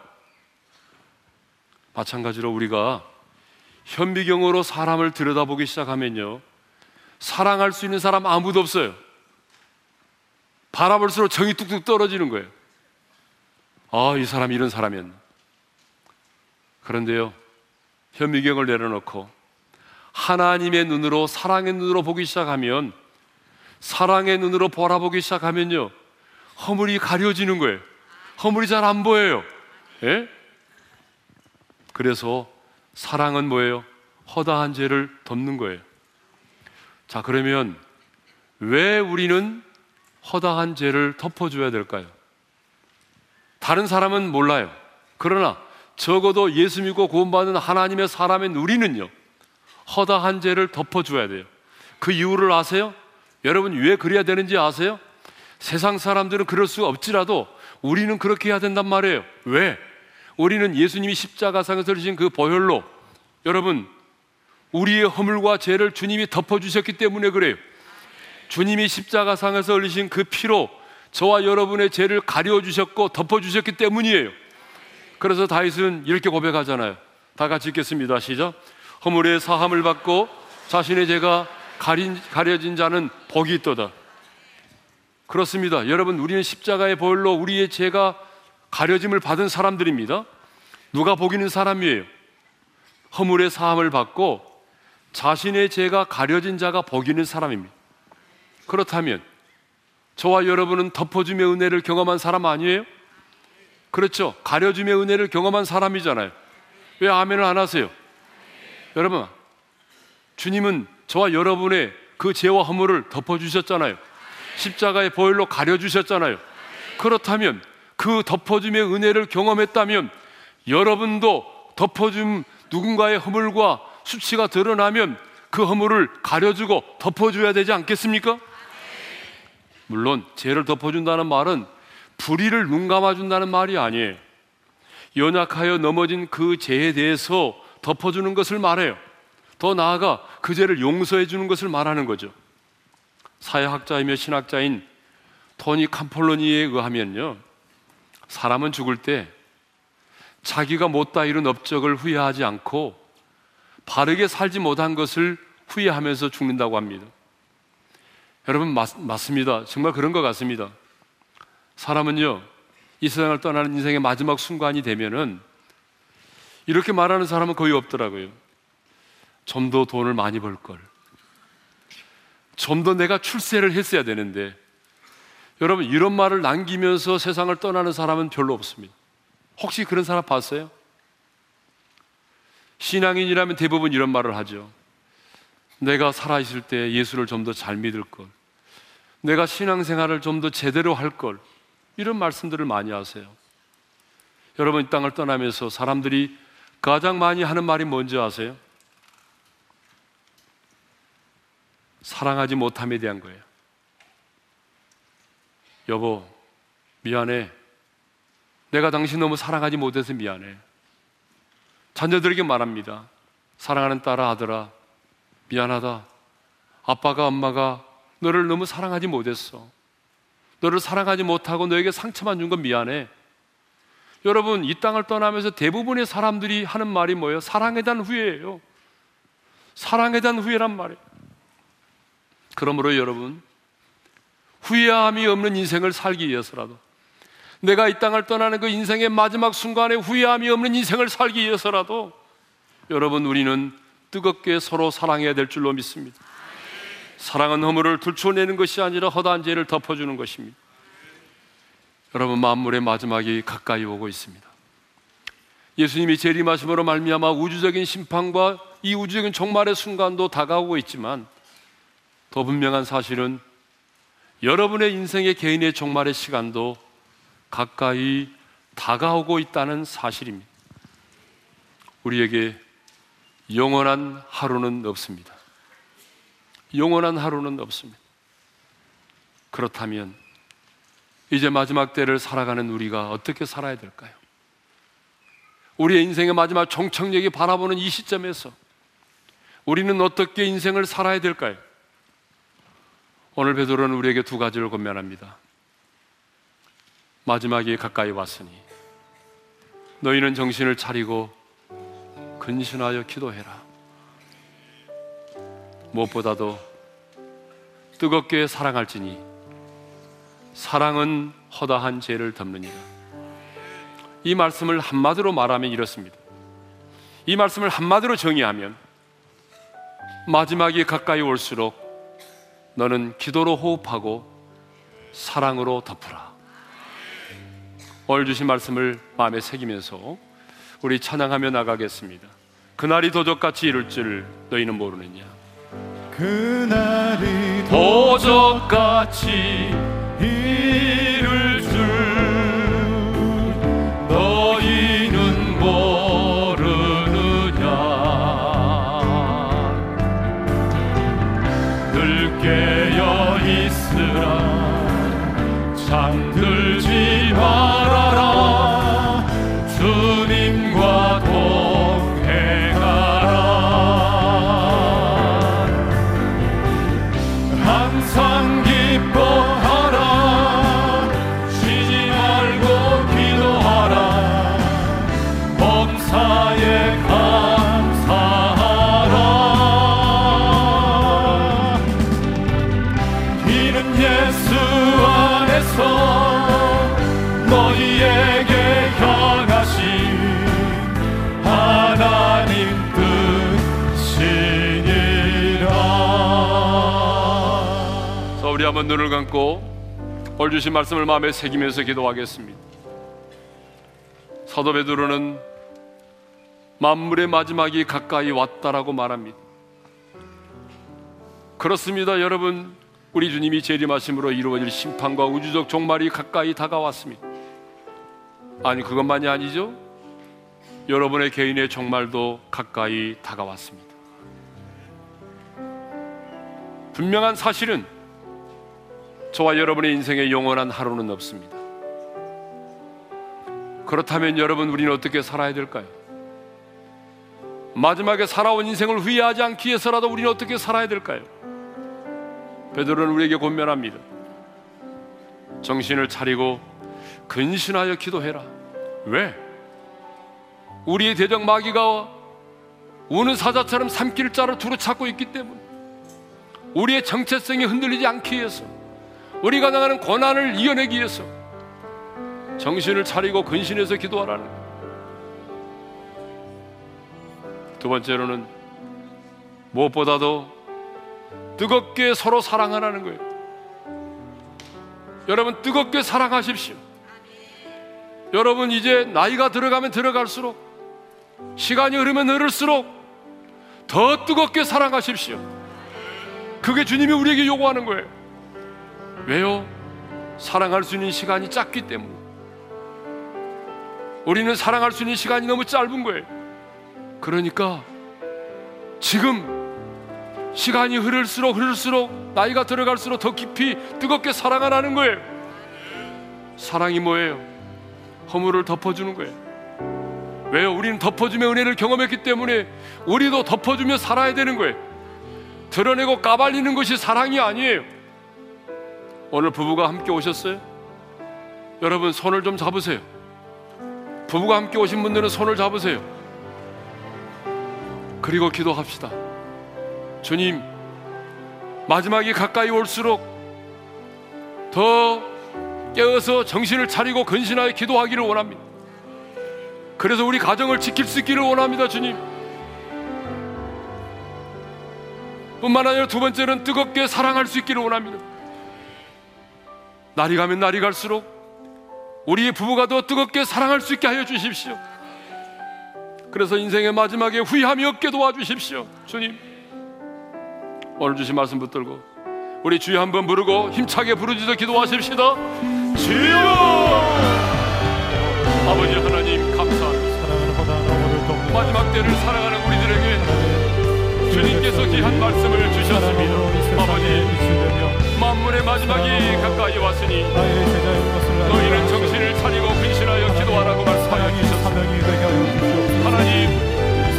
마찬가지로 우리가 현미경으로 사람을 들여다보기 시작하면요. 사랑할 수 있는 사람 아무도 없어요. 바라볼수록 정이 뚝뚝 떨어지는 거예요. 아, 이 사람이 이런 사람이었나. 그런데요, 현미경을 내려놓고 하나님의 눈으로, 사랑의 눈으로 보기 시작하면, 사랑의 눈으로 바라보기 시작하면요, 허물이 가려지는 거예요. 허물이 잘 안 보여요. 예? 그래서 사랑은 뭐예요? 허다한 죄를 덮는 거예요. 자, 그러면 왜 우리는 허다한 죄를 덮어줘야 될까요? 다른 사람은 몰라요. 그러나 적어도 예수 믿고 구원받는 하나님의 사람인 우리는요, 허다한 죄를 덮어줘야 돼요. 그 이유를 아세요? 여러분 왜 그래야 되는지 아세요? 세상 사람들은 그럴 수 없지라도 우리는 그렇게 해야 된단 말이에요. 왜? 우리는 예수님이 십자가상에서 주신 그 보혈로 여러분 우리의 허물과 죄를 주님이 덮어주셨기 때문에 그래요. 주님이 십자가상에서 흘리신 그 피로 저와 여러분의 죄를 가려주셨고 덮어주셨기 때문이에요. 그래서 다윗은 이렇게 고백하잖아요. 다 같이 읽겠습니다. 시작. 허물의 사함을 받고 자신의 죄가 가린, 가려진 자는 복이 있도다. 그렇습니다. 여러분, 우리는 십자가의 보혈로 우리의 죄가 가려짐을 받은 사람들입니다. 누가 복이는 사람이에요. 허물의 사함을 받고 자신의 죄가 가려진 자가 복이는 사람입니다. 그렇다면 저와 여러분은 덮어줌의 은혜를 경험한 사람 아니에요? 그렇죠. 가려줌의 은혜를 경험한 사람이잖아요. 왜 아멘을 안 하세요? 여러분, 주님은 저와 여러분의 그 죄와 허물을 덮어주셨잖아요. 십자가의 보혈로 가려주셨잖아요. 그렇다면 그 덮어줌의 은혜를 경험했다면 여러분도 덮어줌 누군가의 허물과 수치가 드러나면 그 허물을 가려주고 덮어줘야 되지 않겠습니까? 물론 죄를 덮어준다는 말은 불의를 눈 감아준다는 말이 아니에요. 연약하여 넘어진 그 죄에 대해서 덮어주는 것을 말해요. 더 나아가 그 죄를 용서해 주는 것을 말하는 거죠. 사회학자이며 신학자인 토니 캄폴로니에 의하면요. 사람은 죽을 때 자기가 못다 이룬 업적을 후회하지 않고 바르게 살지 못한 것을 후회하면서 죽는다고 합니다. 여러분 맞, 맞습니다. 정말 그런 것 같습니다. 사람은요 이 세상을 떠나는 인생의 마지막 순간이 되면은 이렇게 말하는 사람은 거의 없더라고요. 좀 더 돈을 많이 벌 걸. 좀 더 내가 출세를 했어야 되는데 여러분 이런 말을 남기면서 세상을 떠나는 사람은 별로 없습니다. 혹시 그런 사람 봤어요? 신앙인이라면 대부분 이런 말을 하죠. 내가 살아있을 때 예수를 좀 더 잘 믿을 걸. 내가 신앙생활을 좀 더 제대로 할 걸. 이런 말씀들을 많이 하세요. 여러분, 이 땅을 떠나면서 사람들이 가장 많이 하는 말이 뭔지 아세요? 사랑하지 못함에 대한 거예요. 여보, 미안해. 내가 당신 너무 사랑하지 못해서 미안해. 자녀들에게 말합니다. 사랑하는 딸아, 아들아, 미안하다. 아빠가 엄마가 너를 너무 사랑하지 못했어. 너를 사랑하지 못하고 너에게 상처만 준 건 미안해. 여러분, 이 땅을 떠나면서 대부분의 사람들이 하는 말이 뭐예요? 사랑에 대한 후회예요. 사랑에 대한 후회란 말이에요. 그러므로 여러분, 후회함이 없는 인생을 살기 위해서라도 내가 이 땅을 떠나는 그 인생의 마지막 순간에 후회함이 없는 인생을 살기 위해서라도 여러분 우리는 뜨겁게 서로 사랑해야 될 줄로 믿습니다. 사랑은 허물을 들춰내는 것이 아니라 허다한 죄를 덮어주는 것입니다. 여러분 만물의 마지막이 가까이 오고 있습니다. 예수님이 재림하심으로 말미암아 우주적인 심판과 이 우주적인 종말의 순간도 다가오고 있지만 더 분명한 사실은 여러분의 인생의 개인의 종말의 시간도 가까이 다가오고 있다는 사실입니다. 우리에게 영원한 하루는 없습니다. 영원한 하루는 없습니다. 그렇다면 이제 마지막 때를 살아가는 우리가 어떻게 살아야 될까요? 우리의 인생의 마지막 종착역이 바라보는 이 시점에서 우리는 어떻게 인생을 살아야 될까요? 오늘 베드로는 우리에게 두 가지를 권면합니다. 마지막이 가까이 왔으니 너희는 정신을 차리고 근신하여 기도해라. 무엇보다도 뜨겁게 사랑할지니 사랑은 허다한 죄를 덮느니라. 이 말씀을 한마디로 말하면 이렇습니다. 이 말씀을 한마디로 정의하면 마지막이 가까이 올수록 너는 기도로 호흡하고 사랑으로 덮으라. 오늘 주신 말씀을 마음에 새기면서 우리 찬양하며 나가겠습니다. 그날이 도적같이 이룰 줄 너희는 모르느냐? 그날이 도적같이 감고 오늘 주신 말씀을 마음에 새기면서 기도하겠습니다. 사도 베드로는 만물의 마지막이 가까이 왔다라고 말합니다. 그렇습니다, 여러분. 우리 주님이 재림하심으로 이루어질 심판과 우주적 종말이 가까이 다가왔습니다. 아니 그것만이 아니죠. 여러분의 개인의 종말도 가까이 다가왔습니다. 분명한 사실은 저와 여러분의 인생에 영원한 하루는 없습니다. 그렇다면 여러분 우리는 어떻게 살아야 될까요? 마지막에 살아온 인생을 후회하지 않기 위해서라도 우리는 어떻게 살아야 될까요? 베드로는 우리에게 권면합니다. 정신을 차리고 근신하여 기도해라. 왜? 우리의 대적 마귀가 우는 사자처럼 삼킬 자를 두루 찾고 있기 때문. 우리의 정체성이 흔들리지 않기 위해서, 우리가 나가는 고난을 이겨내기 위해서 정신을 차리고 근신해서 기도하라는 거예요. 두 번째로는 무엇보다도 뜨겁게 서로 사랑하라는 거예요. 여러분 뜨겁게 사랑하십시오. 여러분 이제 나이가 들어가면 들어갈수록 시간이 흐르면 흐를수록 더 뜨겁게 사랑하십시오. 그게 주님이 우리에게 요구하는 거예요. 왜요? 사랑할 수 있는 시간이 짧기 때문에. 우리는 사랑할 수 있는 시간이 너무 짧은 거예요. 그러니까 지금 시간이 흐를수록 흐를수록 나이가 들어갈수록 더 깊이 뜨겁게 사랑하라는 거예요. 사랑이 뭐예요? 허물을 덮어주는 거예요. 왜요? 우리는 덮어주며 은혜를 경험했기 때문에 우리도 덮어주며 살아야 되는 거예요. 드러내고 까발리는 것이 사랑이 아니에요. 오늘 부부가 함께 오셨어요? 여러분 손을 좀 잡으세요. 부부가 함께 오신 분들은 손을 잡으세요. 그리고 기도합시다. 주님, 마지막이 가까이 올수록 더 깨어서 정신을 차리고 근신하여 기도하기를 원합니다. 그래서 우리 가정을 지킬 수 있기를 원합니다, 주님. 뿐만 아니라 두 번째는 뜨겁게 사랑할 수 있기를 원합니다. 날이 가면 날이 갈수록 우리의 부부가 더 뜨겁게 사랑할 수 있게 하여 주십시오. 그래서 인생의 마지막에 후회함이 없게 도와주십시오. 주님. 오늘 주신 말씀 붙들고 우리 주여 한번 부르고 힘차게 부르짖어 기도하십시다. 주여! 아버지 하나님 감사합니다. 마지막 때를 살아가는 우리들에게 주님께서 귀한 말씀을 주셨습니다. 아버지 만물의 마지막이 가까이 왔으니 너희는 정신을 차리고 근신하여 기도하라고 말씀하여 주셨습니다. 하나님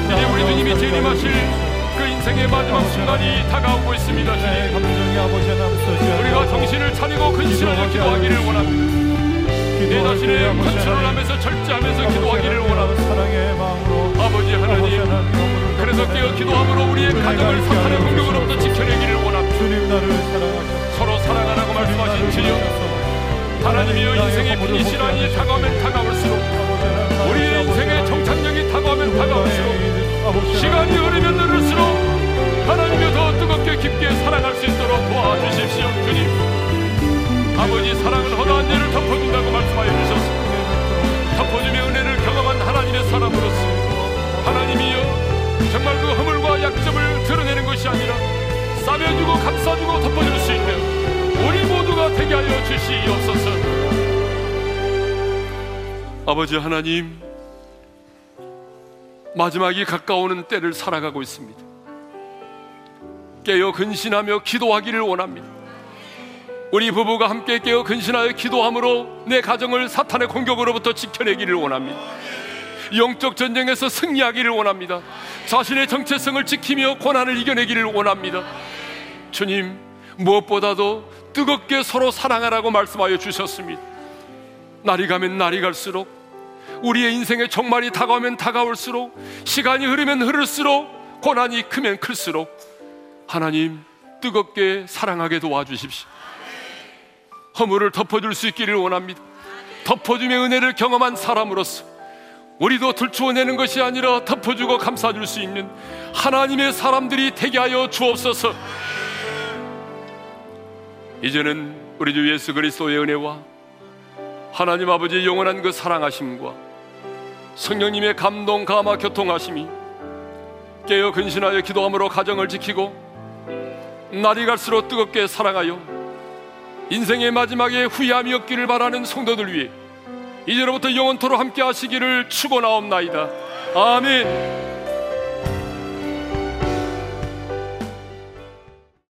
이제 우리 주님이 재림하실 그 인생의 마지막 순간이 다가오고 있습니다. 주님 우리가 정신을 차리고 근신하여 기도하기를 원합니다. 내 자신의 컨트롤 하면서 절제하면서 기도하기를 원합니다. 아버지 하나님 그래서 깨어 기도함으로 우리의 가정을 사탄의 공격으로부터 지켜내기를 원합니다. 서로 사랑하라고 말씀하신 주여 하나님이여 인생의 피니시라인이 다가오면 다가올수록 우리의 인생의 정착력이 다가오면 다가올수록 시간이 흐르면 흐를수록 하나님여 더 뜨겁게 깊게 사랑할 수 있도록 도와주십시오 주님. 아버지 사랑은 허다한 죄를 덮어준다고 말씀하여 주셨습니다. 덮어주며 은혜를 경험한 하나님의 사람으로서 하나님이여 정말 그 허물과 약점을 드러내는 것이 아니라 싸매주고 감싸주고 덮어줄 수 있는 우리 모두가 되게 하여 주시옵소서 아버지 하나님 마지막이 가까우는 때를 살아가고 있습니다 깨어 근신하며 기도하기를 원합니다 우리 부부가 함께 깨어 근신하여 기도함으로 내 가정을 사탄의 공격으로부터 지켜내기를 원합니다. 영적 전쟁에서 승리하기를 원합니다. 자신의 정체성을 지키며 고난을 이겨내기를 원합니다. 주님, 무엇보다도 뜨겁게 서로 사랑하라고 말씀하여 주셨습니다. 날이 가면 날이 갈수록 우리의 인생의 종말이 다가오면 다가올수록 시간이 흐르면 흐를수록 고난이 크면 클수록 하나님 뜨겁게 사랑하게 도와주십시오. 허물을 덮어줄 수 있기를 원합니다. 덮어주며 은혜를 경험한 사람으로서 우리도 들추어내는 것이 아니라 덮어주고 감싸줄 수 있는 하나님의 사람들이 되게 하여 주옵소서. 이제는 우리 주 예수 그리스도의 은혜와 하나님 아버지의 영원한 그 사랑하심과 성령님의 감동 감화 교통하심이 깨어 근신하여 기도함으로 가정을 지키고 날이 갈수록 뜨겁게 사랑하여 인생의 마지막에 후회함이 없기를 바라는 성도들 위해 이제로부터 영원토로 함께 하시기를 축원하옵나이다. 아멘.